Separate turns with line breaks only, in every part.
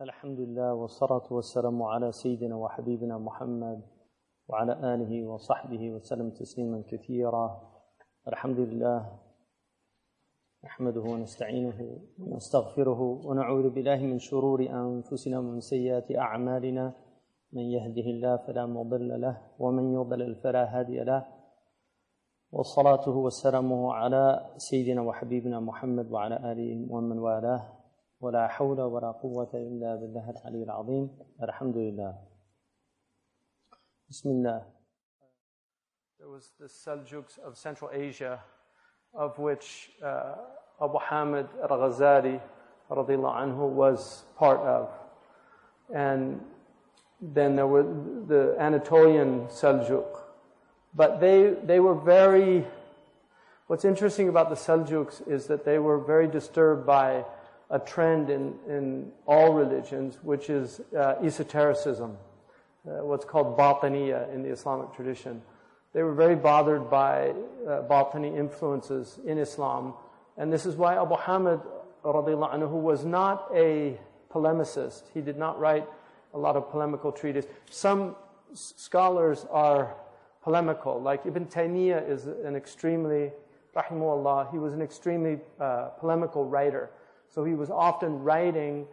الحمد لله والصلاة والسلام على سيدنا وحبيبنا محمد وعلى آله وصحبه وسلم تسليما كثيرا. الحمد لله نحمده ونستعينه ونستغفره ونعوذ بالله من شرور أنفسنا ومن سيئات أعمالنا. من يهده الله فلا مضل له ومن يضلل فلا هادي له. وصلاته وسلامه على سيدنا وحبيبنا محمد وعلى آله ومن والاه. ولا حول ولا قوة إلا بالله العلي العظيم الحمد لله بسم الله
There was the Seljuks of Central Asia, of which uh, Abu Hamid al-Ghazali anhu was part of. And then there were the Anatolian Seljuk. But they, they were very, what's interesting about the Seljuks is that they were very disturbed by a trend in, in all religions, which is uh, esotericism, uh, what's called bataniya in the Islamic tradition. They were very bothered by uh, influences in Islam, and this is why Abu Hamid anhu was not a polemicist. He did not write a lot of polemical treatises. Some scholars are polemical, like Ibn Taymiyyah is an extremely, rahimahullah, he was an extremely uh, polemical writer. So he was often writing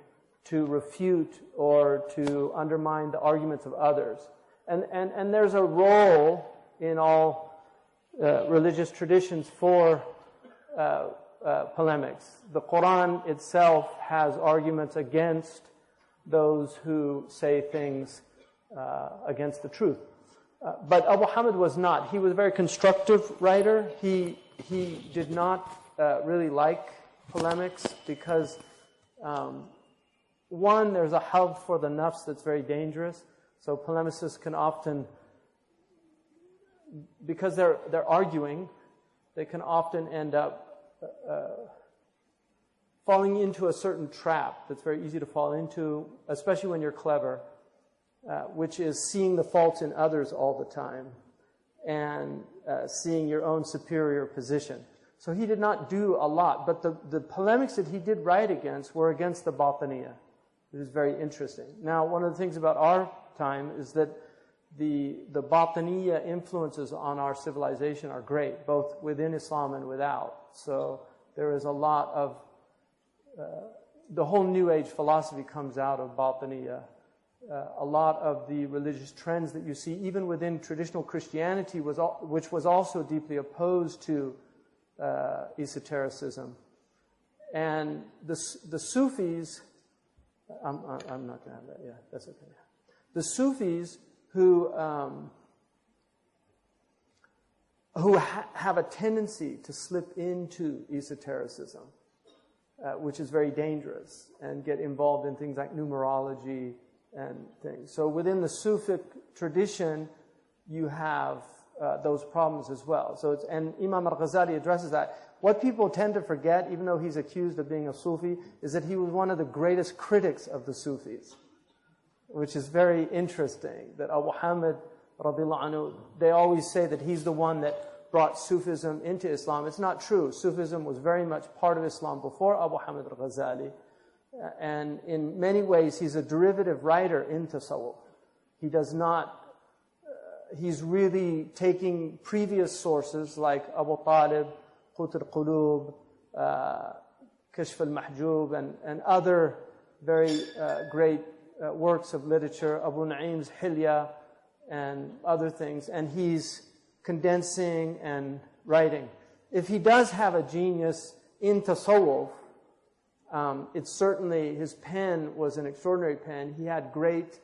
to refute or to undermine the arguments of others. And, and, and there's a role in all uh, religious traditions for uh, uh, polemics. The Quran itself has arguments against those who say things uh, against the truth. Uh, but Abu Hamid was not. He was a very constructive writer. He, he did not uh, really like polemics because, um, one, there's a hub for the nafs that's very dangerous. So polemicists can often, because they're, they're arguing, they can often end up uh, falling into a certain trap that's very easy to fall into, especially when you're clever, uh, which is seeing the faults in others all the time and uh, seeing your own superior position. So he did not do a lot, but the, the polemics that he did write against were against the Bataniya. It is very interesting. Now, one of the things about our time is that the, the Bataniya influences on our civilization are great, both within Islam and without. So there is a lot of, uh, the whole New Age philosophy comes out of Bataniya. Uh, a lot of the religious trends that you see, even within traditional Christianity, was al- which was also deeply opposed to uh, esotericism. And the, the Sufis, I'm, I'm not going to have that, yeah, that's okay. The Sufis who, um, who ha- have a tendency to slip into esotericism, uh, which is very dangerous, and get involved in things like numerology and things. So within the Sufic tradition, you have uh, those problems as well. So it's, and Imam al-Ghazali addresses that. What people tend to forget, even though he's accused of being a Sufi, is that he was one of the greatest critics of the Sufis, which is very interesting. That Abu Hamid, anhu, they always say that he's the one that brought Sufism into Islam. It's not true. Sufism was very much part of Islam before Abu Hamid al-Ghazali. And in many ways, he's a derivative writer in Tasawwuf. He does not he's really taking previous sources like Abu Talib, Qut al-Qulub, uh, al-Mahjub, and, and other very uh, great uh, works of literature, Abu Na'im's Hilya, and other things, and he's condensing and writing. If he does have a genius in tasawwuf, um, it's certainly his pen was an extraordinary pen. He had great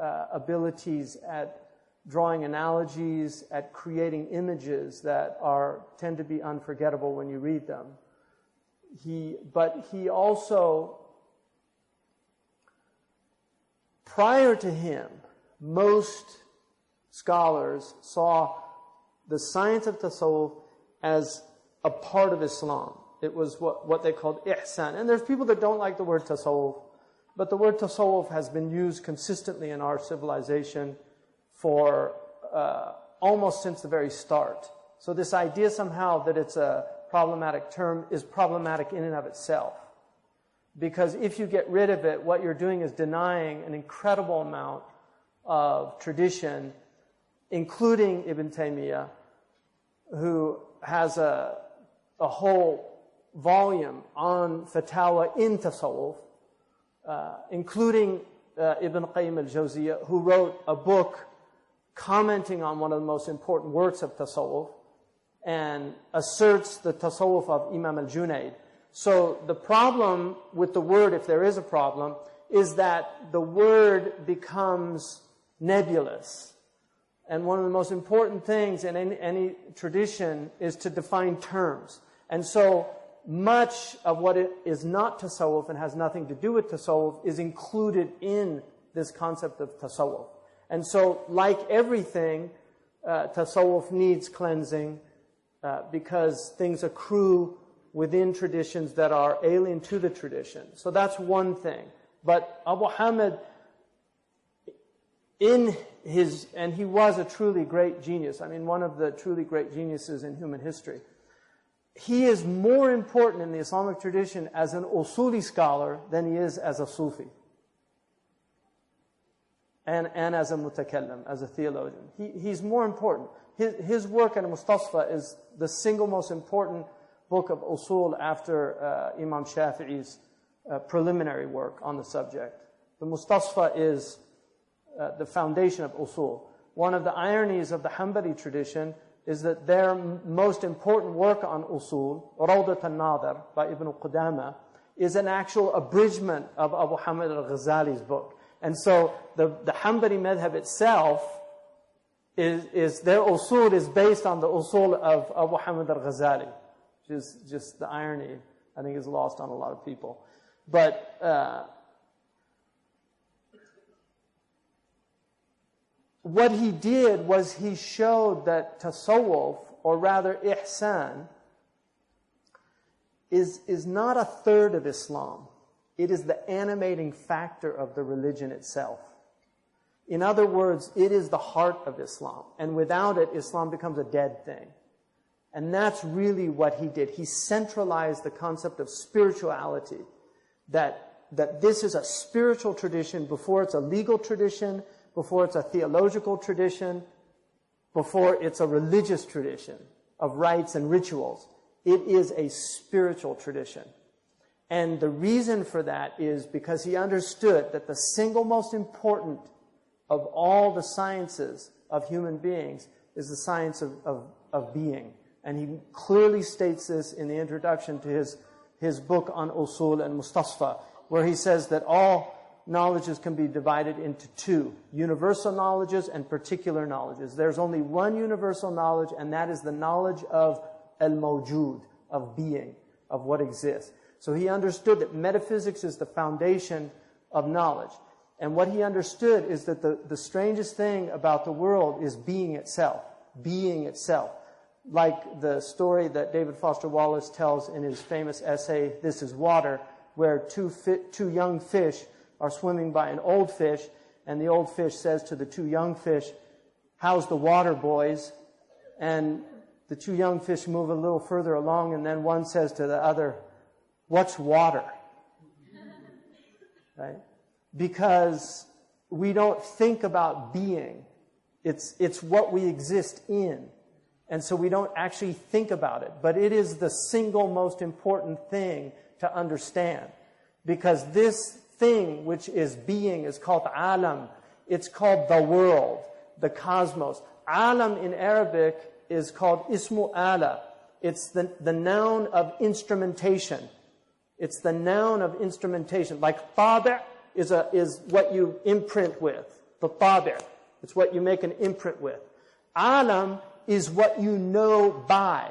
uh, abilities at drawing analogies, at creating images that are tend to be unforgettable when you read them. He, but he also, prior to him, most scholars saw the science of tasawwuf as a part of Islam. It was what, what they called ihsan. And there's people that don't like the word tasawwuf, but the word tasawwuf has been used consistently in our civilization for uh, almost since the very start. So this idea somehow that it's a problematic term is problematic in and of itself. Because if you get rid of it, what you're doing is denying an incredible amount of tradition, including Ibn Taymiyyah, who has a, a whole volume on fatwa in tasawwuf, uh, including uh, Ibn Qayyim al-Jawziyah, who wrote a book commenting on one of the most important works of tasawwuf and asserts the tasawwuf of Imam al-Junaid. So the problem with the word, if there is a problem, is that the word becomes nebulous. And one of the most important things in any, any tradition is to define terms. And so much of what is not tasawwuf and has nothing to do with tasawwuf is included in this concept of tasawwuf. And so, like everything, uh, tasawwuf needs cleansing uh, because things accrue within traditions that are alien to the tradition. So that's one thing. But Abu Hamid, in his, and he was a truly great genius. I mean, one of the truly great geniuses in human history he is more important in the Islamic tradition as an usuli scholar than he is as a Sufi. And, and as a mutakallim, as a theologian. He, he's more important. His, his work in Mustasfa is the single most important book of usul after uh, Imam Shafi'i's uh, preliminary work on the subject. The Mustasfa is uh, the foundation of usul. One of the ironies of the Hanbali tradition is that their most important work on usul, Rawdat al-Nadhr by Ibn Qudama, is an actual abridgment of Abu Hamid al-Ghazali's book. And so the, the Hanbali madhab itself is, is, their usul is based on the usul of Abu Hamid al-Ghazali, which is just the irony, I think is lost on a lot of people. But, uh, what he did was he showed that tasawwuf, or rather ihsan, is, is not a third of Islam. It is the animating factor of the religion itself. In other words, it is the heart of Islam. And without it, Islam becomes a dead thing. And that's really what he did. He centralized the concept of spirituality. That, that this is a spiritual tradition before it's a legal tradition, before it's a theological tradition, before it's a religious tradition of rites and rituals. It is a spiritual tradition. And the reason for that is because he understood that the single most important of all the sciences of human beings is the science of, of, of being. And he clearly states this in the introduction to his, his book on usul and mustasfa, where he says that all knowledges can be divided into two universal knowledges and particular knowledges. There's only one universal knowledge, and that is the knowledge of al mawjud, of being, of what exists. So he understood that metaphysics is the foundation of knowledge. And what he understood is that the, the strangest thing about the world is being itself, being itself. Like the story that David Foster Wallace tells in his famous essay, This is Water, where two, fi- two young fish are swimming by an old fish, and the old fish says to the two young fish, How's the water, boys? And the two young fish move a little further along, and then one says to the other, What's water? right? Because we don't think about being. It's, it's what we exist in. And so we don't actually think about it. But it is the single most important thing to understand. Because this thing which is being is called alam. It's called the world, the cosmos. Alam in Arabic is called ismu ala. It's the, the noun of instrumentation. It's the noun of instrumentation. Like tabi' is, a, is what you imprint with. The tabi'. It's what you make an imprint with. Alam is what you know by.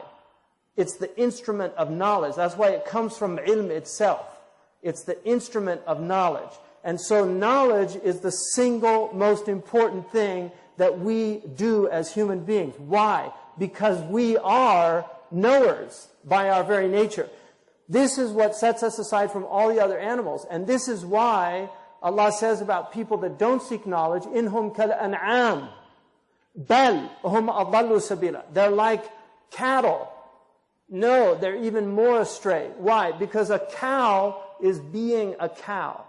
It's the instrument of knowledge. That's why it comes from ilm itself. It's the instrument of knowledge. And so knowledge is the single most important thing that we do as human beings. Why? Because we are knowers by our very nature. This is what sets us aside from all the other animals. And this is why Allah says about people that don't seek knowledge, inhum kal an'am. Bal hum adallu sabila. They're like cattle No, they're even more astray. Why? Because a cow is being a cow.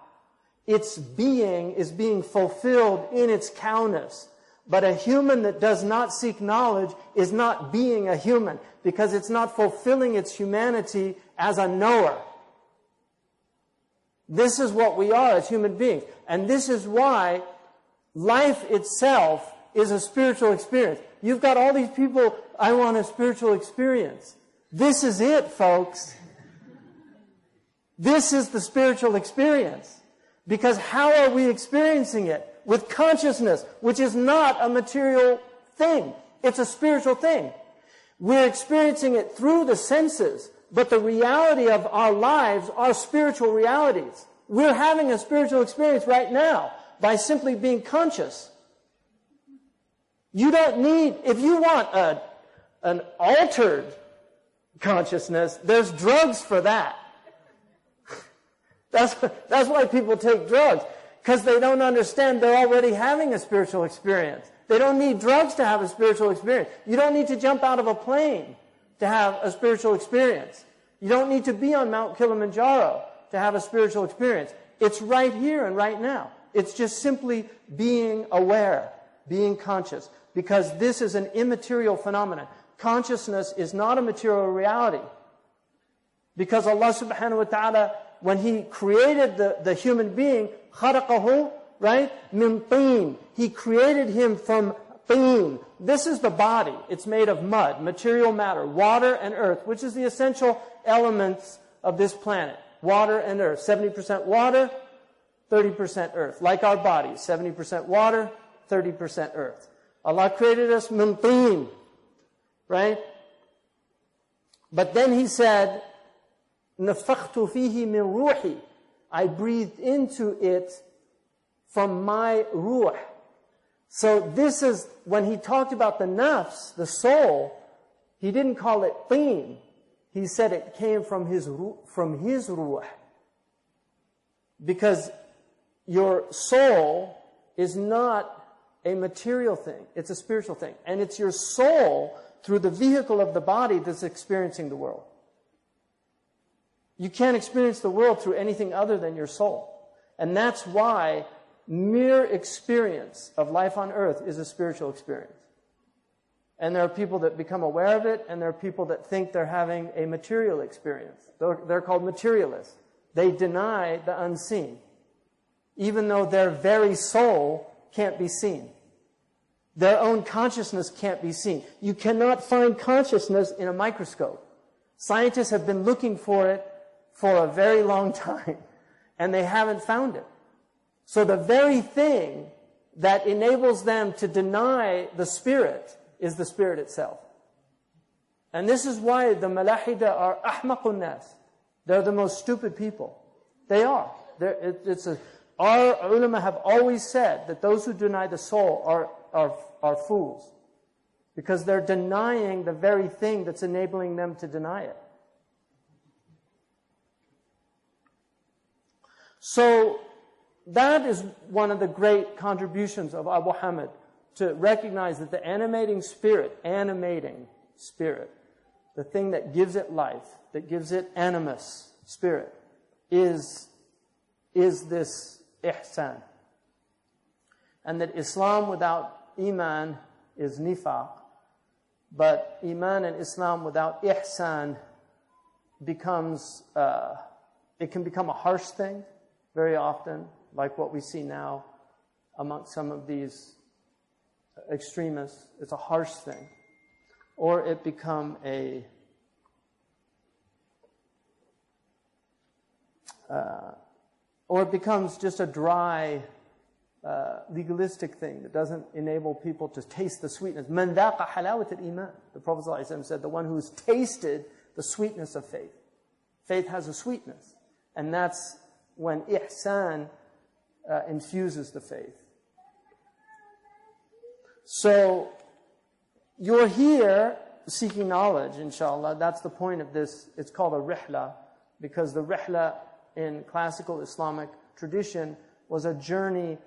Its being is being fulfilled in its cowness. But a human that does not seek knowledge is not being a human because it's not fulfilling its humanity as a knower. This is what we are as human beings. And this is why life itself is a spiritual experience. You've got all these people, I want a spiritual experience. This is it, folks. This is the spiritual experience. Because how are we experiencing it? With consciousness, which is not a material thing. It's a spiritual thing. We're experiencing it through the senses, but the reality of our lives are spiritual realities. We're having a spiritual experience right now by simply being conscious. You don't need, if you want a, an altered consciousness, there's drugs for that. That's, that's why people take drugs. Because they don't understand they're already having a spiritual experience. They don't need drugs to have a spiritual experience. You don't need to jump out of a plane to have a spiritual experience. You don't need to be on Mount Kilimanjaro to have a spiritual experience. It's right here and right now. It's just simply being aware, being conscious, because this is an immaterial phenomenon. Consciousness is not a material reality. Because Allah subhanahu wa ta'ala when he created the, the human being, خَلَقَهُ, right? Min teen. He created him from teen. This is the body. It's made of mud, material matter, water and earth, which is the essential elements of this planet. Water and earth. 70% water, 30% earth. Like our bodies. 70% water, 30% earth. Allah created us min teen. Right? But then he said, نفخت فيه من روحي. I breathed into it from my ruh. So this is, when he talked about the nafs, the soul, he didn't call it teen. He said it came from his, from his ruh. Because your soul is not a material thing. It's a spiritual thing. And it's your soul through the vehicle of the body that's experiencing the world. You can't experience the world through anything other than your soul. And that's why mere experience of life on earth is a spiritual experience. And there are people that become aware of it, and there are people that think they're having a material experience. They're, they're called materialists. They deny the unseen, even though their very soul can't be seen. Their own consciousness can't be seen. You cannot find consciousness in a microscope. Scientists have been looking for it for a very long time, and they haven't found it. So the very thing that enables them to deny the Spirit is the Spirit itself. And this is why the Malahida are ahmaqun nas. They're the most stupid people. They are. It, it's a, our ulama have always said that those who deny the soul are, are, are fools. Because they're denying the very thing that's enabling them to deny it. So that is one of the great contributions of Abu Hamid to recognize that the animating spirit, animating spirit, the thing that gives it life, that gives it animus, spirit, is, is this ihsan. And that Islam without iman is nifaq, but iman and Islam without ihsan becomes, uh, it can become a harsh thing very often, like what we see now amongst some of these extremists. It's a harsh thing. Or it become a uh, or it becomes just a dry, uh, legalistic thing that doesn't enable people to taste the sweetness. The Prophet said, the one who's tasted the sweetness of faith. Faith has a sweetness. And that's when ihsan uh, infuses the faith. So, you're here seeking knowledge, inshallah. That's the point of this. It's called a rihla, because the rihla in classical Islamic tradition was a journey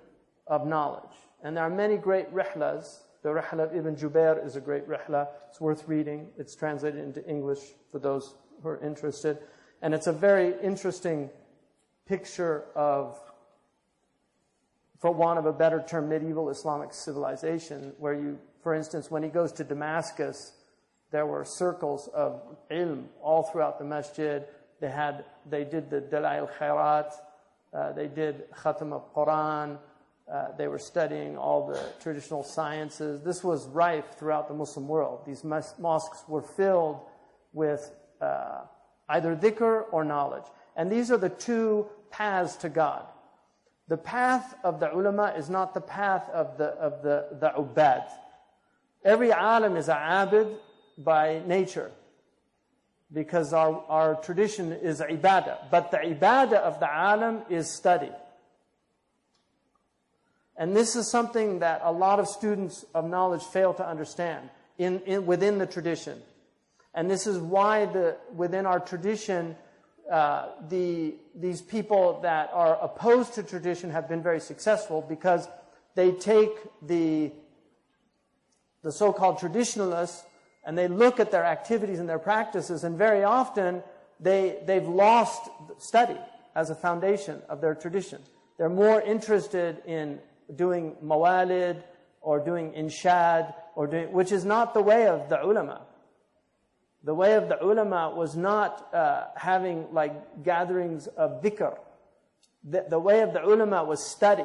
of knowledge. And there are many great rihlas The Rihla of Ibn Jubair is a great Rihla. It's worth reading. It's translated into English for those who are interested. And it's a very interesting picture of, for want of a better term, medieval Islamic civilization, where you, for instance, when he goes to Damascus, there were circles of ilm all throughout the masjid. They had, they did the Dalail Khairat, uh, they did Khatam of Quran, uh, they were studying all the traditional sciences. This was rife throughout the Muslim world. These mosques were filled with uh, either dhikr or knowledge. And these are the two paths to God. The path of the ulama is not the path of the, of the, the ubad. Every alim is a abid by nature because our, our tradition is ibadah. But the ibadah of the alim is study. And this is something that a lot of students of knowledge fail to understand in, in within the tradition. And this is why the, within our tradition, uh, the, these people that are opposed to tradition have been very successful because they take the, the so-called traditionalists and they look at their activities and their practices and very often they, they've lost study as a foundation of their tradition. They're more interested in doing mawalid or doing inshad or doing, which is not the way of the ulama. The way of the ulama was not uh, having like gatherings of dhikr. The, the way of the ulama was study.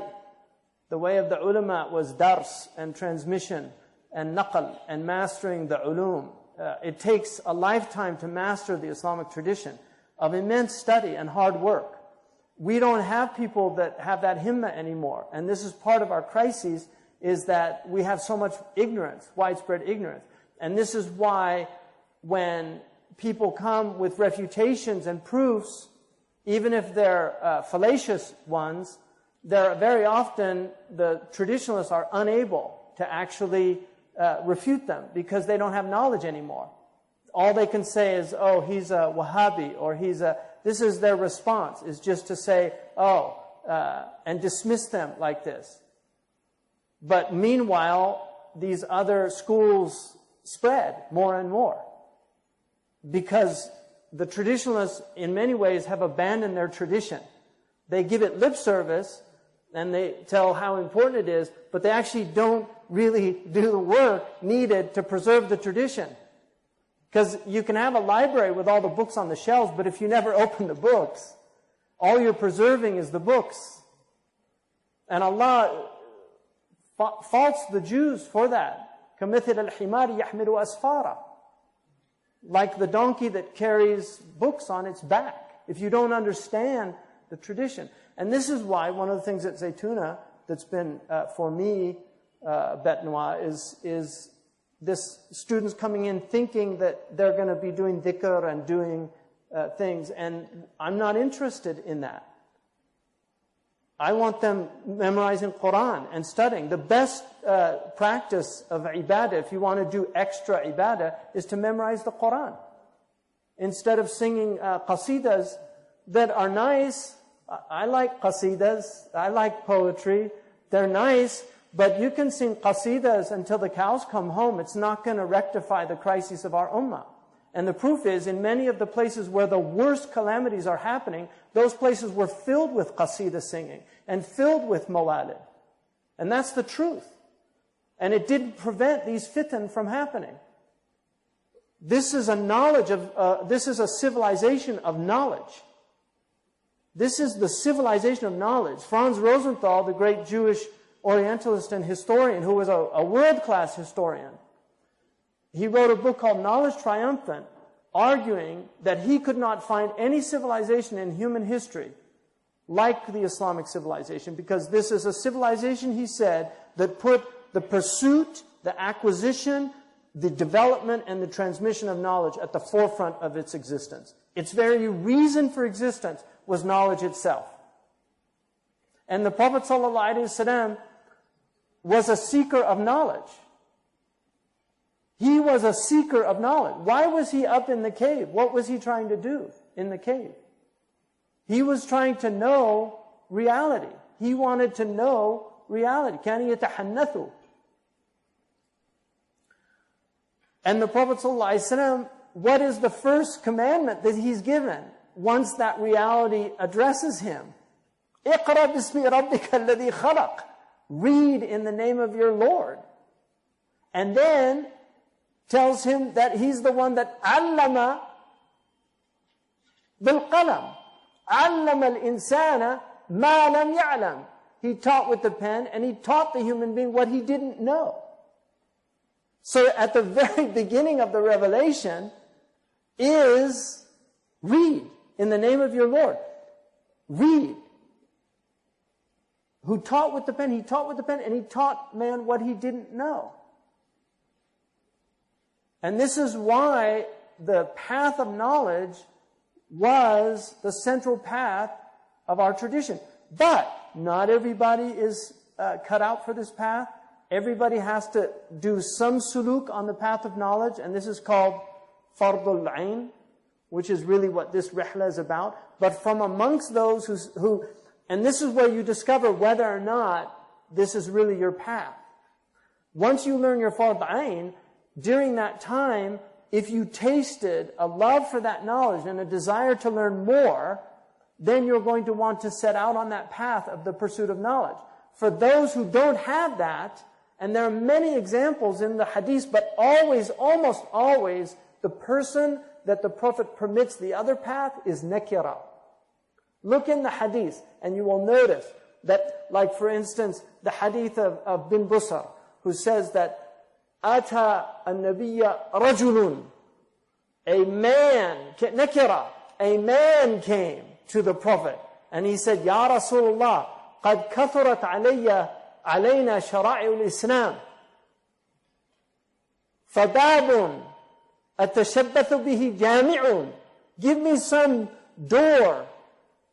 The way of the ulama was dars and transmission and naql and mastering the ulum. Uh, it takes a lifetime to master the Islamic tradition of immense study and hard work. We don't have people that have that himma anymore. And this is part of our crises is that we have so much ignorance, widespread ignorance. And this is why when people come with refutations and proofs, even if they're uh, fallacious ones, they're very often the traditionalists are unable to actually uh, refute them because they don't have knowledge anymore. All they can say is, "Oh, he's a Wahhabi," or "He's a." This is their response: is just to say, "Oh," uh, and dismiss them like this. But meanwhile, these other schools spread more and more because the traditionalists, in many ways, have abandoned their tradition. They give it lip service and they tell how important it is, but they actually don't really do the work needed to preserve the tradition. Because you can have a library with all the books on the shelves, but if you never open the books, all you're preserving is the books. And Allah faults the Jews for that. كَمِثِلَ الْحِمَارِ يَحْمِلُ أَسْفَارًا like the donkey that carries books on its back if you don't understand the tradition. And this is why one of the things at Zaytuna that's been, uh, for me, uh, bet noir, is, is this students coming in thinking that they're going to be doing dhikr and doing uh, things. And I'm not interested in that. I want them memorizing Quran and studying. The best uh, practice of ibadah, if you want to do extra ibadah, is to memorize the Quran. Instead of singing uh, qasidas that are nice, I like qasidas, I like poetry, they're nice, but you can sing qasidas until the cows come home. It's not going to rectify the crisis of our ummah. And the proof is, in many of the places where the worst calamities are happening, those places were filled with qasida singing and filled with mawalid. And that's the truth. And it didn't prevent these fitan from happening. This is a knowledge of, uh, this is a civilization of knowledge. This is the civilization of knowledge. Franz Rosenthal, the great Jewish Orientalist and historian, who was a, a world class historian, he wrote a book called Knowledge Triumphant, arguing that he could not find any civilization in human history like the Islamic civilization, because this is a civilization, he said, that put the pursuit, the acquisition, the development, and the transmission of knowledge at the forefront of its existence. Its very reason for existence was knowledge itself. And the Prophet ﷺ was a seeker of knowledge. He was a seeker of knowledge. Why was he up in the cave? What was he trying to do in the cave? He was trying to know reality. He wanted to know reality. كان يتحنث And the Prophet ﷺ, what is the first commandment that he's given once that reality addresses him? اقرأ باسم ربك الذي خلق. Read in the name of your Lord. And then tells him that he's the one that allama bil qalam. Allama al insana ma lam ya'lam. He taught with the pen and he taught the human being what he didn't know. So at the very beginning of the revelation is read in the name of your Lord. Read. Who taught with the pen? He taught with the pen and he taught man what he didn't know. And this is why the path of knowledge was the central path of our tradition. But not everybody is uh, cut out for this path. Everybody has to do some suluk on the path of knowledge, and this is called fardul ain, which is really what this rihla is about. But from amongst those who, who, and this is where you discover whether or not this is really your path. Once you learn your fard ain, during that time, if you tasted a love for that knowledge and a desire to learn more, then you're going to want to set out on that path of the pursuit of knowledge. For those who don't have that, and there are many examples in the hadith, but always, almost always, the person that the Prophet permits the other path is nakira. Look in the hadith, and you will notice that, like for instance, the hadith of, of bin Busr, who says that, Ata an-nabiyya rajulun, a man, nakira, a man came to the Prophet, and he said, Ya Rasulullah, قد كثرت علي علينا شرائع الإسلام فباب أتشبث به جامع Give me some door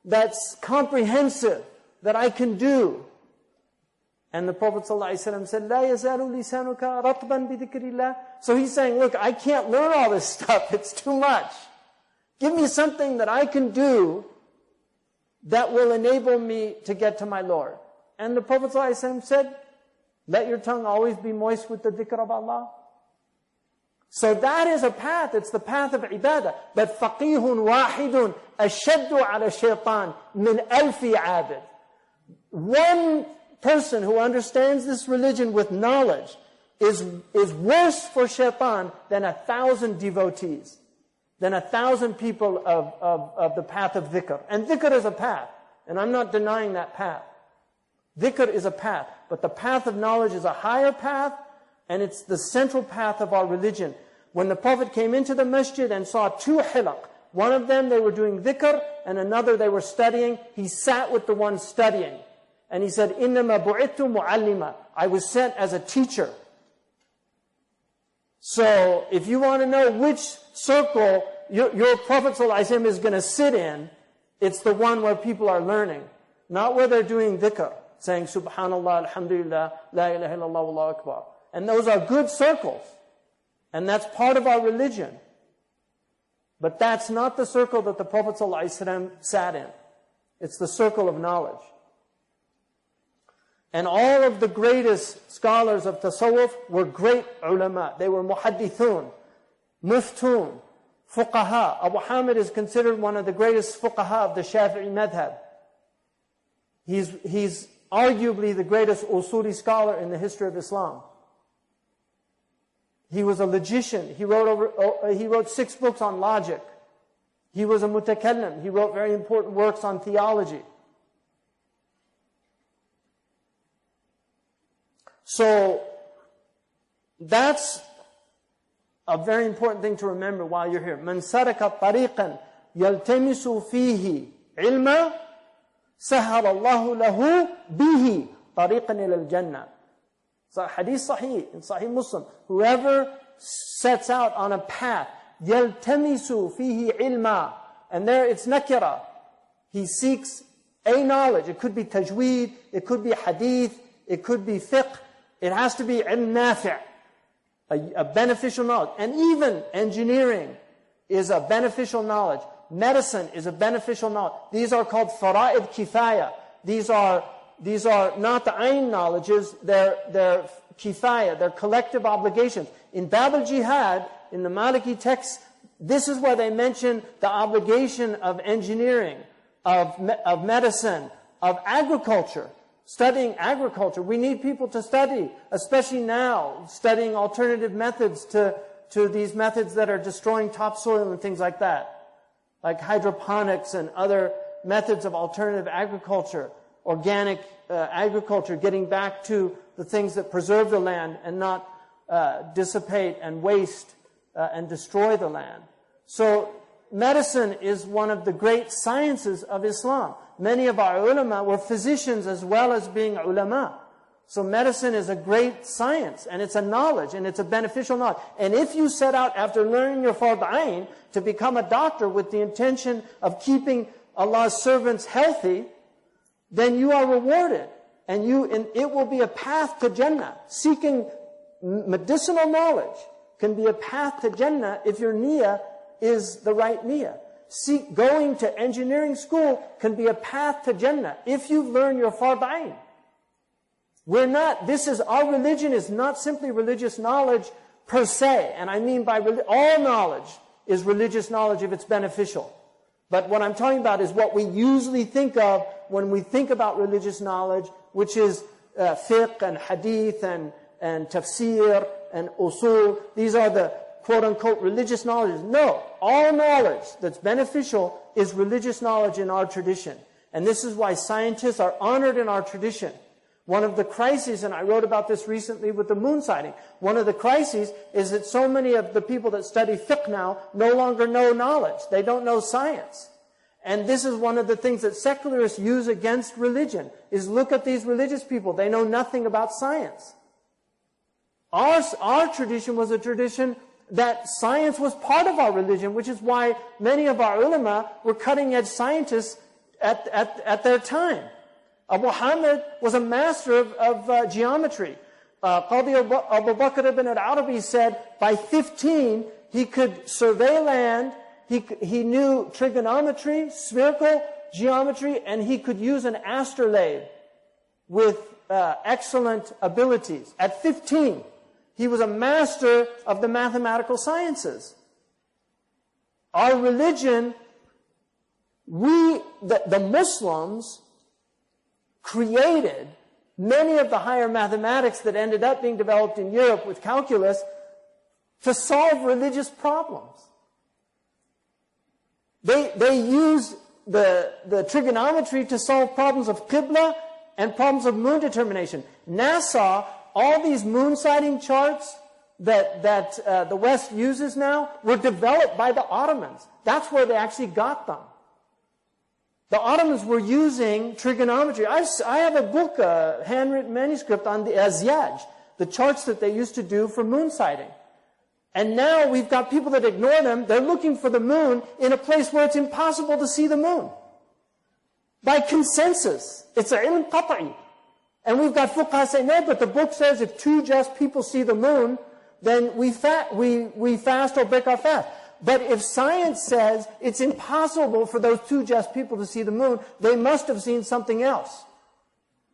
that's comprehensive that I can do. And the Prophet ﷺ said, La yazalu lisanuka ratban bidikrillah. So he's saying, look, I can't learn all this stuff. It's too much. Give me something that I can do that will enable me to get to my Lord. And the Prophet ﷺ said, let your tongue always be moist with the dhikr of Allah. So that is a path. It's the path of ibadah. But faqihun wahidun ashaddu ala shaytan min alfi abid. One person who understands this religion with knowledge is, is worse for shaitan than a thousand devotees, than a thousand people of, of, of the path of dhikr. And dhikr is a path, and I'm not denying that path. Dhikr is a path, but the path of knowledge is a higher path, and it's the central path of our religion. When the Prophet came into the masjid and saw two hilak, one of them they were doing dhikr, and another they were studying, he sat with the one studying. And he said, إِنَّمَا بُعِثْتُ مُعَلِّمًا I was sent as a teacher. So, if you want to know which circle your, your Prophet ﷺ is going to sit in, it's the one where people are learning, not where they're doing dhikr saying Subhanallah, Alhamdulillah, La ilaha illallah, Allahu Akbar. And those are good circles. And that's part of our religion. But that's not the circle that the Prophet ﷺ sat in. It's the circle of knowledge. And all of the greatest scholars of tasawwuf were great ulama. They were muhaddithun, muftun, fuqaha. Abu Hamid is considered one of the greatest fuqaha of the Shafi'i madhab. He's, he's arguably the greatest usuli scholar in the history of Islam. He was a logician. He wrote over, uh, he wrote six books on logic. He was a mutakallim. He wrote very important works on theology. So, that's a very important thing to remember while you're here. من سرك طريقا يلتمس فيه علما سهل الله له به طريقا إلى الجنة. So hadith sahih, in sahih Muslim, whoever sets out on a path, يلتمس فيه علما, and there it's nakira. He seeks a knowledge. It could be tajweed, it could be hadith, it could be fiqh. it has to be a, a beneficial knowledge. And even engineering is a beneficial knowledge. Medicine is a beneficial knowledge. These are called fara'id kifaya. These are, these are not the ayn knowledges, they're, they're
kifaya, they're collective obligations. In Bab al-Jihad, in the Maliki text, this is where they mention the obligation of engineering, of, me- of medicine, of agriculture, studying agriculture. We need people to study, especially now, studying alternative methods to, to these methods that are destroying topsoil and things like that, like hydroponics and other methods of alternative agriculture, organic uh, agriculture, getting back to the things that preserve the land and not uh, dissipate and waste uh, and destroy the land. So medicine is one of the great sciences of Islam. Many of our ulama were physicians as well as being ulama. So medicine is a great science and it's a knowledge and it's a beneficial knowledge. And if you set out after learning your fard ayn to become a doctor with the intention of keeping Allah's servants healthy, then you are rewarded. And you, and it will be a path to Jannah. Seeking medicinal knowledge can be a path to Jannah if your niyyah is the right niyyah. Going to engineering school can be a path to Jannah if you learn your fard ayn. We're not, this is, our religion is not simply religious knowledge per se. And I mean by, all knowledge is religious knowledge if it's beneficial. But what I'm talking about is what we usually think of when we think about religious knowledge, which is uh, fiqh and hadith and, and tafsir and usul. These are the quote unquote religious knowledge. No, all knowledge that's beneficial is religious knowledge in our tradition. And this is why scientists are honored in our tradition. One of the crises, and I wrote about this recently with the moon sighting, one of the crises is that so many of the people that study fiqh now no longer know knowledge. They don't know science. And this is one of the things that secularists use against religion, is look at these religious people. They know nothing about science. Our, our tradition was a tradition that science was part of our religion, which is why many of our ulama were cutting edge scientists at, at, at their time. Abu Hamid was a master of, of uh, geometry. Uh, Qadi Abu Bakr ibn al-Arabi said by 15 he could survey land, he, he knew trigonometry, spherical geometry, and he could use an astrolabe with uh, excellent abilities. At 15, he was a master of the mathematical sciences. Our religion, we, the, the Muslims, created many of the higher mathematics that ended up being developed in Europe with calculus to solve religious problems. They, they use the, the trigonometry to solve problems of Qibla and problems of moon determination. NASA, all these moon sighting charts that, that uh, the West uses now were developed by the Ottomans. That's where they actually got them. The Ottomans were using trigonometry. I've, I have a book, a handwritten manuscript on the Azyaj, the charts that they used to do for moon sighting. And now we've got people that ignore them. They're looking for the moon in a place where it's impossible to see the moon. By consensus. It's a ilm. And we've got fuqaha saying, no, but the book says if two just people see the moon, then we, fa- we, we fast or break our fast. But if science says it's impossible for those two just people to see the moon, they must have seen something else.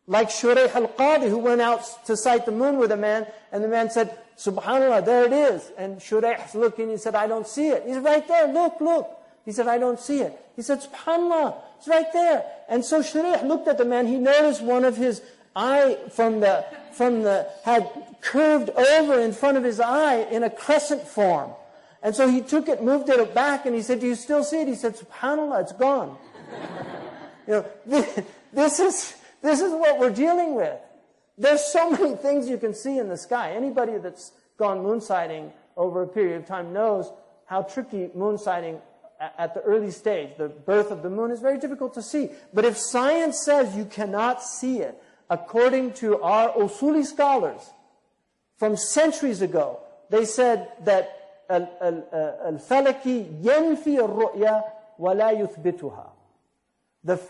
Like Shurayh al-Qadi who went out to sight the moon with a man and the man said, Subhanallah, there it is. And Shurayh's looking, he said, I don't see it. He's right there, look, look. He said, I don't see it. He said, Subhanallah, it's right there. And so Shurayh looked at the man, he noticed one of his eye from the, from the, had curved over in front of his eye in a crescent form. And so he took it, moved it back, and he said, Do you still see it? He said, SubhanAllah, it's gone. you know, this, this, is, this is what we're dealing with. There's so many things you can see in the sky. Anybody that's gone moon sighting over a period of time knows how tricky moon sighting at the early stage, the birth of the moon, is very difficult to see. But if science says you cannot see it, according to our Usuli scholars from centuries ago, they said that uh, al-falaki yenfi al-ru'ya wa la yuthbituha.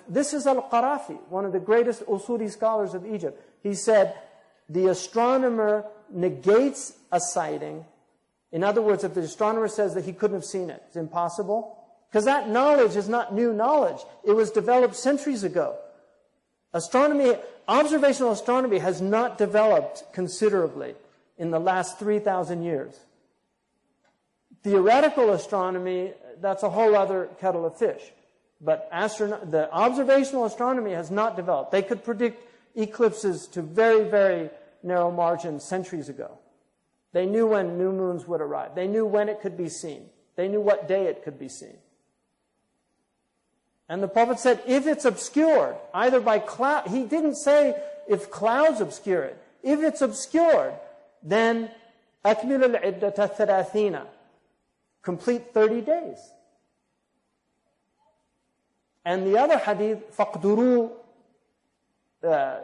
This is al-Qarafi, one of the greatest Usuli scholars of Egypt. He said, the astronomer negates a sighting. In other words, if the astronomer says that he couldn't have seen it, it's impossible. Because that knowledge is not new knowledge. It was developed centuries ago. Astronomy, observational astronomy has not developed considerably in the last 3,000 years. Theoretical astronomy, that's a whole other kettle of fish. But the observational astronomy has not developed. They could predict eclipses to very, very narrow margins centuries ago. They knew when new moons would arrive. They knew when it could be seen. They knew what day it could be seen. And the Prophet said, if it's obscured, either by cloud, he didn't say if clouds obscure it. If it's obscured, then أكمل العدة ثلاثين. Complete 30 days. And the other hadith, فَقْدُرُوا uh,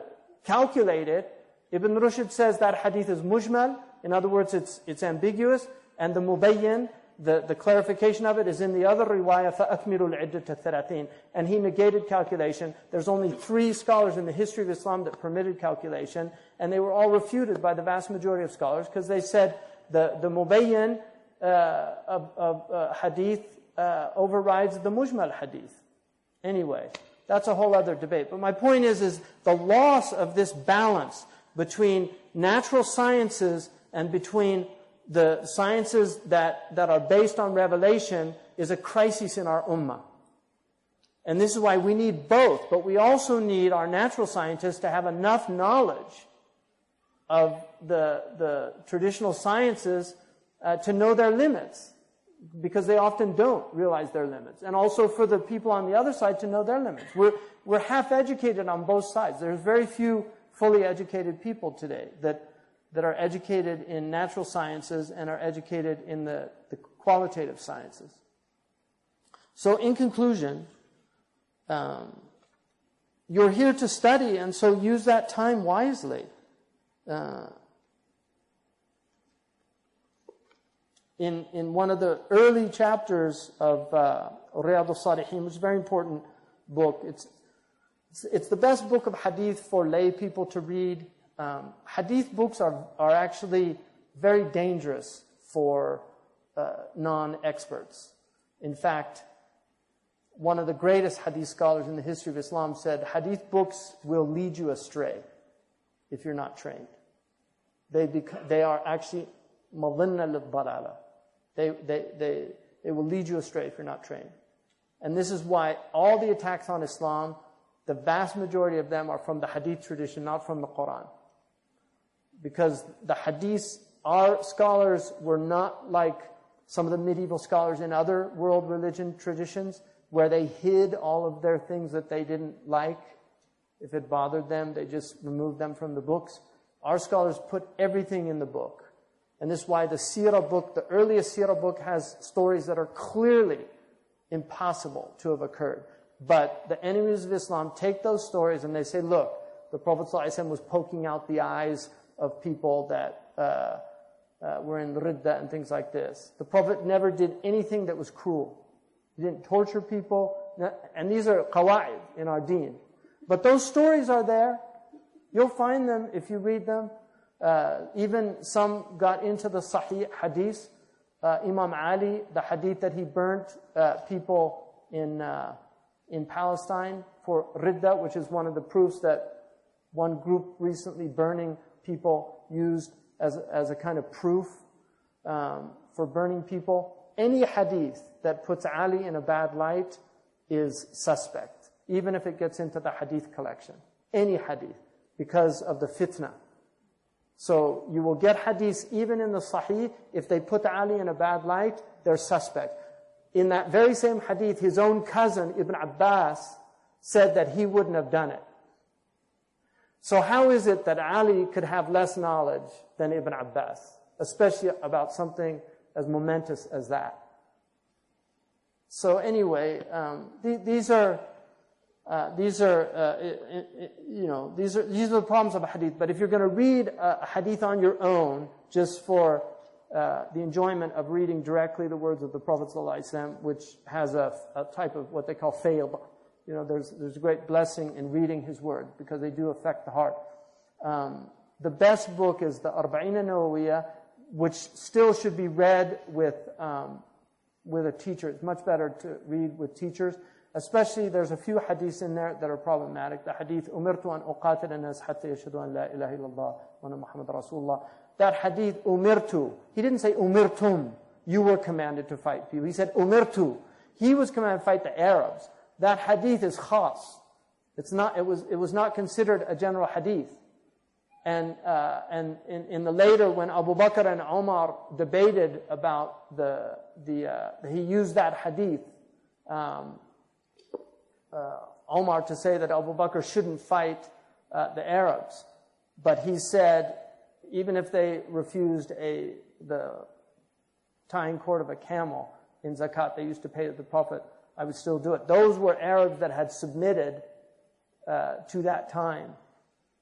calculate it. Ibn Rushd says that hadith is mujmal. In other words, it's, it's ambiguous. And the mubayyin, the, the clarification of it is in the other riwayah, فَأَكْمِلُوا الْعِدَّةَ الثَّلَاثِينَ And he negated calculation. There's only three scholars in the history of Islam that permitted calculation, and they were all refuted by the vast majority of scholars because they said the, the mubayyin uh, of, of uh, hadith uh, overrides the mujmal hadith. Anyway, that's a whole other debate. But my point is, is the loss of this balance between natural sciences and between the sciences that, that are based on revelation is a crisis in our ummah. And this is why we need both, but we also need our natural scientists to have enough knowledge of the, the traditional sciences uh, to know their limits, because they often don't realize their limits. And also for the people on the other side to know their limits. We're, we're half educated on both sides. There's very few fully educated people today that that are educated in natural sciences and are educated in the, the qualitative sciences. So, in conclusion, um, you're here to study, and so use that time wisely. Uh, in, in one of the early chapters of uh, Riyadh al-Salihin, which is a very important book, it's, it's, it's the best book of hadith for lay people to read um, hadith books are, are actually very dangerous for uh, non experts. In fact, one of the greatest hadith scholars in the history of Islam said, Hadith books will lead you astray if you're not trained. They, bec- they are actually malinna lil They, they, they, they will lead you astray if you're not trained. And this is why all the attacks on Islam, the vast majority of them are from the hadith tradition, not from the Quran because the hadiths, our scholars were not like some of the medieval scholars in other world religion traditions where they hid all of their things that they didn't like. If it bothered them, they just removed them from the books. Our scholars put everything in the book. And this is why the Sirah book, the earliest Sirah book, has stories that are clearly impossible to have occurred. But the enemies of Islam take those stories and they say, look, the Prophet ﷺ was poking out the eyes of people that uh, uh, were in ridda and things like this. The Prophet never did anything that was cruel. He didn't torture people. And these are qawa'id in our deen. But those stories are there. You'll find them if you read them. Uh, even some got into the Sahih hadith. Uh, Imam Ali, the hadith that he burnt uh, people in, uh, in Palestine for ridda, which is one of the proofs that one group recently burning people used as, as a kind of proof um, for burning people. Any hadith that puts Ali in a bad light is suspect, even if it gets into the hadith collection. Any hadith, because of the fitna. So you will get hadiths even in the Sahih, if they put Ali in a bad light, they're suspect. In that very same hadith, his own cousin, Ibn Abbas, said that he wouldn't have done it. So how is it that Ali could have less knowledge than Ibn Abbas, especially about something as momentous as that? So anyway, um, th- these are uh, these are uh, you know these are these are the problems of hadith. But if you're going to read a hadith on your own, just for uh, the enjoyment of reading directly the words of the Prophet ﷺ, which has a, a type of what they call fail, you know, there's, there's a great blessing in reading his word because they do affect the heart. Um, the best book is the Arba'ina Nawawiyah, which still should be read with, um, with a teacher. It's much better to read with teachers. especially there's a few hadiths in there that are problematic. The hadith, umirtu an an-nas hatta yashhadu an la ilaha illallah wa anna Muhammad Rasulullah. That hadith, umirtu, he didn't say umirtum, you were commanded to fight people. He said umirtu. He was commanded to fight the Arabs. That hadith is khas. It's not, it was, it was not considered a general hadith. And, uh, and in, in, the later, when Abu Bakr and Omar debated about the, the uh, he used that hadith, um, uh, Omar to say that Abu Bakr shouldn't fight uh, the Arabs. But he said, even if they refused a, the tying cord of a camel in zakat they used to pay to the Prophet, I would still do it. Those were Arabs that had submitted uh, to that time.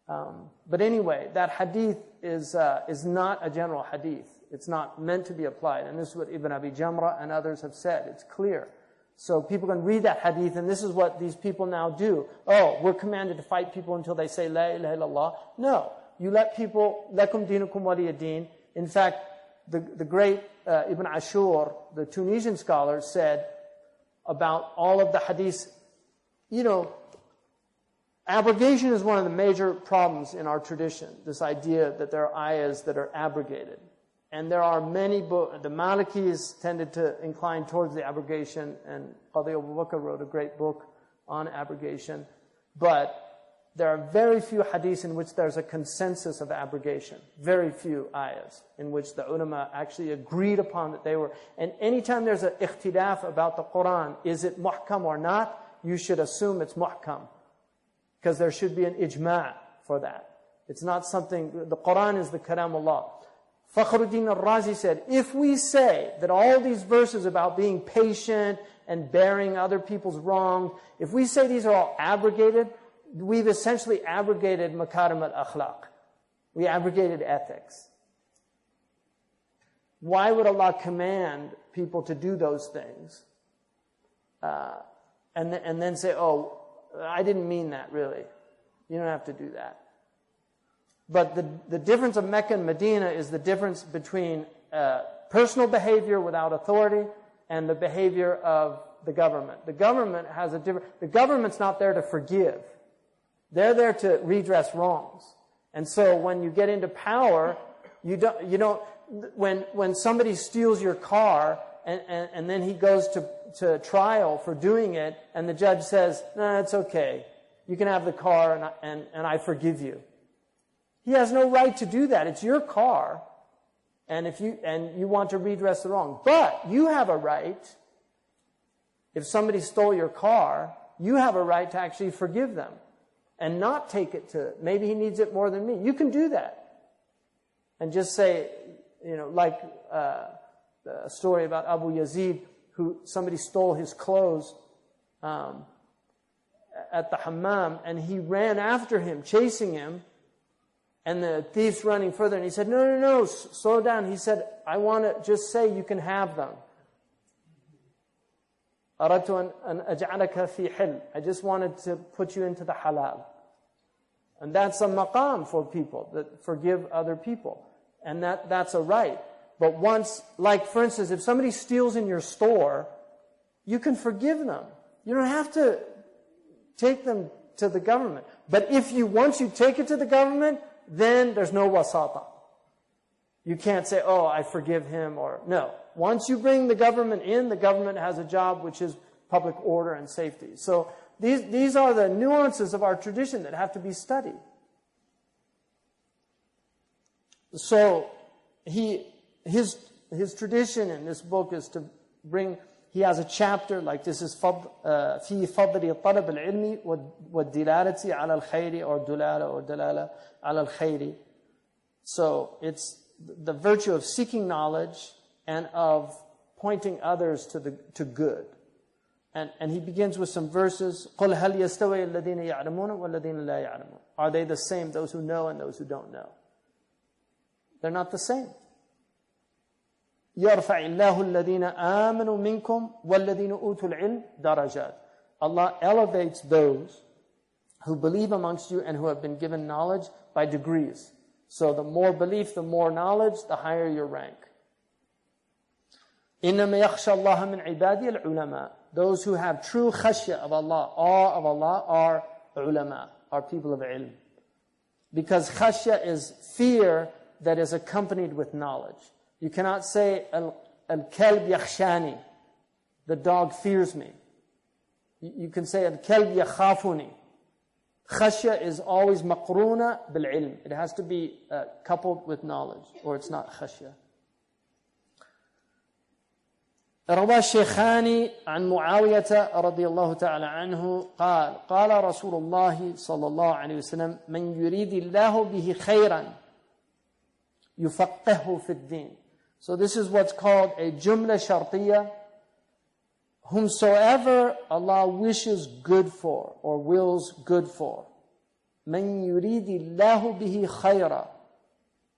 Um, but anyway, that hadith is, uh, is not a general hadith. It's not meant to be applied. And this is what Ibn Abi Jamra and others have said. It's clear. So people can read that hadith, and this is what these people now do. Oh, we're commanded to fight people until they say La ilaha illallah. No. You let people, lakum dinukum waliyadin. In fact, the, the great uh, Ibn Ashur, the Tunisian scholar, said about all of the hadiths, you know, Abrogation is one of the major problems in our tradition, this idea that there are ayahs that are abrogated. And there are many books, the Malikis tended to incline towards the abrogation, and Qadi Abu Bakr wrote a great book on abrogation. But there are very few hadiths in which there's a consensus of abrogation. Very few ayahs in which the ulama actually agreed upon that they were. And anytime there's an ikhtilaf about the Quran, is it muhkam or not, you should assume it's muhkam because there should be an ijma' for that. It's not something, the Quran is the kalam Allah. Fakhruddin al-Razi said, if we say that all these verses about being patient and bearing other people's wrongs, if we say these are all abrogated, we've essentially abrogated makarim al-akhlaq. We abrogated ethics. Why would Allah command people to do those things? Uh, and, th- and then say, oh, I didn't mean that really. You don't have to do that. But the, the difference of Mecca and Medina is the difference between uh, personal behavior without authority and the behavior of the government. The government has a different, the government's not there to forgive. They're there to redress wrongs. And so when you get into power, you don't, you don't, when, when somebody steals your car and, and, and then he goes to to trial for doing it, and the judge says, no, it's okay. You can have the car, and I, and, and I forgive you. He has no right to do that. It's your car, and if you, and you want to redress the wrong. But you have a right, if somebody stole your car, you have a right to actually forgive them and not take it to, maybe he needs it more than me. You can do that. And just say, you know, like uh, a story about Abu Yazid who somebody stole his clothes um, at the hammam, and he ran after him, chasing him. And the thief's running further, and he said, No, no, no, slow down. He said, I want to just say you can have them. I just wanted to put you into the halal. And that's a maqam for people that forgive other people. And that, that's a right. But once, like for instance, if somebody steals in your store, you can forgive them. You don't have to take them to the government. But if you, once you take it to the government, then there's no wasata. You can't say, oh, I forgive him or no. Once you bring the government in, the government has a job which is public order and safety. So these, these are the nuances of our tradition that have to be studied. So he his, his tradition in this book is to bring, he has a chapter like this is في فضل طلب العلم والدلالة على الخير or دلالة or دلالة على الخير. So it's the virtue of seeking knowledge and of pointing others to the to good. And, and he begins with some verses. قُلْ هَلْ يَسْتَوِي الَّذِينَ يَعْلَمُونَ وَالَّذِينَ لَا يَعْلَمُونَ Are they the same, those who know and those who don't know? They're not the same. يرفع الله الذين آمنوا منكم والذين أوتوا العلم درجات. Allah elevates those who believe amongst you and who have been given knowledge by degrees. So the more belief, the more knowledge, the higher your rank. إنما يخشى الله من عبادي العلماء. Those who have true khashya of Allah, awe of Allah, are ulama, are people of ilm. Because khashya is fear that is accompanied with knowledge. You cannot say, al-kalb yakhshani, the dog fears me. You can say, al-kalb yakhafuni. Khashya is always maqruna bil-ilm. It has to be uh, coupled with knowledge, or it's not khashya. روى الشيخان عن معاوية رضي الله تعالى عنه قال قال رسول الله صلى الله عليه وسلم من يريد الله به خيرا يفقهه في الدين So this is what's called a jumla shartiya. Whomsoever Allah wishes good for or wills good for. من يريد الله به خيرا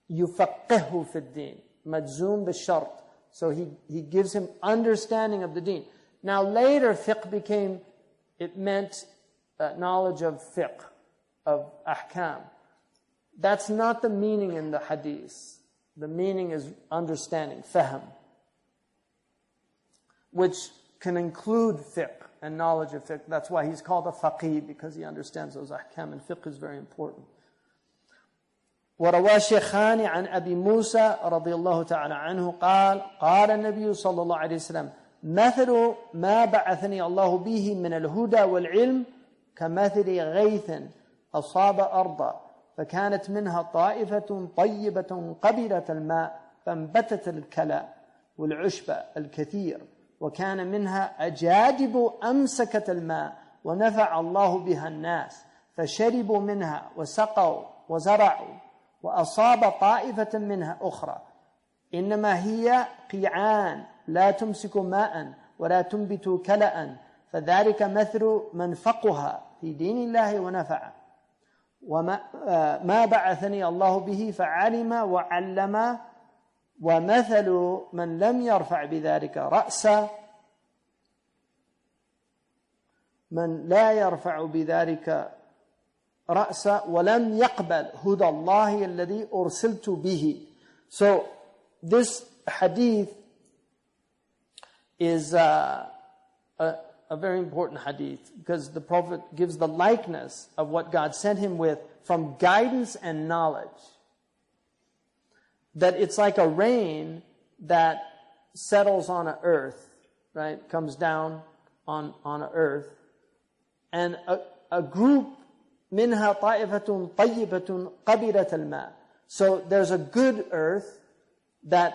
يفقهه في الدين مجزوم بالشرط So he, he gives him understanding of the deen. Now later fiqh became, it meant uh, knowledge of fiqh, of ahkam. That's not the meaning in the hadith. The meaning is understanding, fahm, which can include fiqh and knowledge of fiqh. That's why he's called a faqih, because he understands those ahkam, and fiqh is very important. وروى الشيخان عن أبي موسى رضي الله تعالى عنه قال قال النبي صلى الله عليه وسلم مثل ما بعثني الله به من الهدى والعلم كمثل غيث أصاب أرضا فكانت منها طائفة طيبة قبلت الماء فانبتت الكلى والعشب الكثير وكان منها أجاجب أمسكت الماء ونفع الله بها الناس فشربوا منها وسقوا وزرعوا وأصاب طائفة منها أخرى. إنما هي قيعان لا تمسك ماء ولا تنبت كلأ فذلك مثل من فقها في دين الله ونفع. وما ما بعثني الله به فعلم وعلم ومثل من لم يرفع بذلك رأسا من لا يرفع بذلك رأسا ولم يقبل هدى الله الذي أرسلت به So this hadith is uh, a, a very important hadith because the Prophet gives the likeness of what God sent him with from guidance and knowledge. That it's like a rain that settles on a earth, right? Comes down on, on a earth. And a, a group minha ta'ifatun tayyibatun qabilat al So there's a good earth that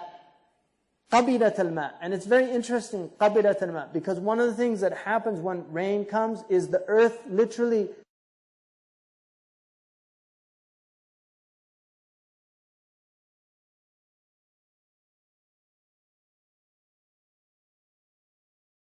qabilat al And it's very interesting, qabilat al because one of the things that happens when rain comes is the earth literally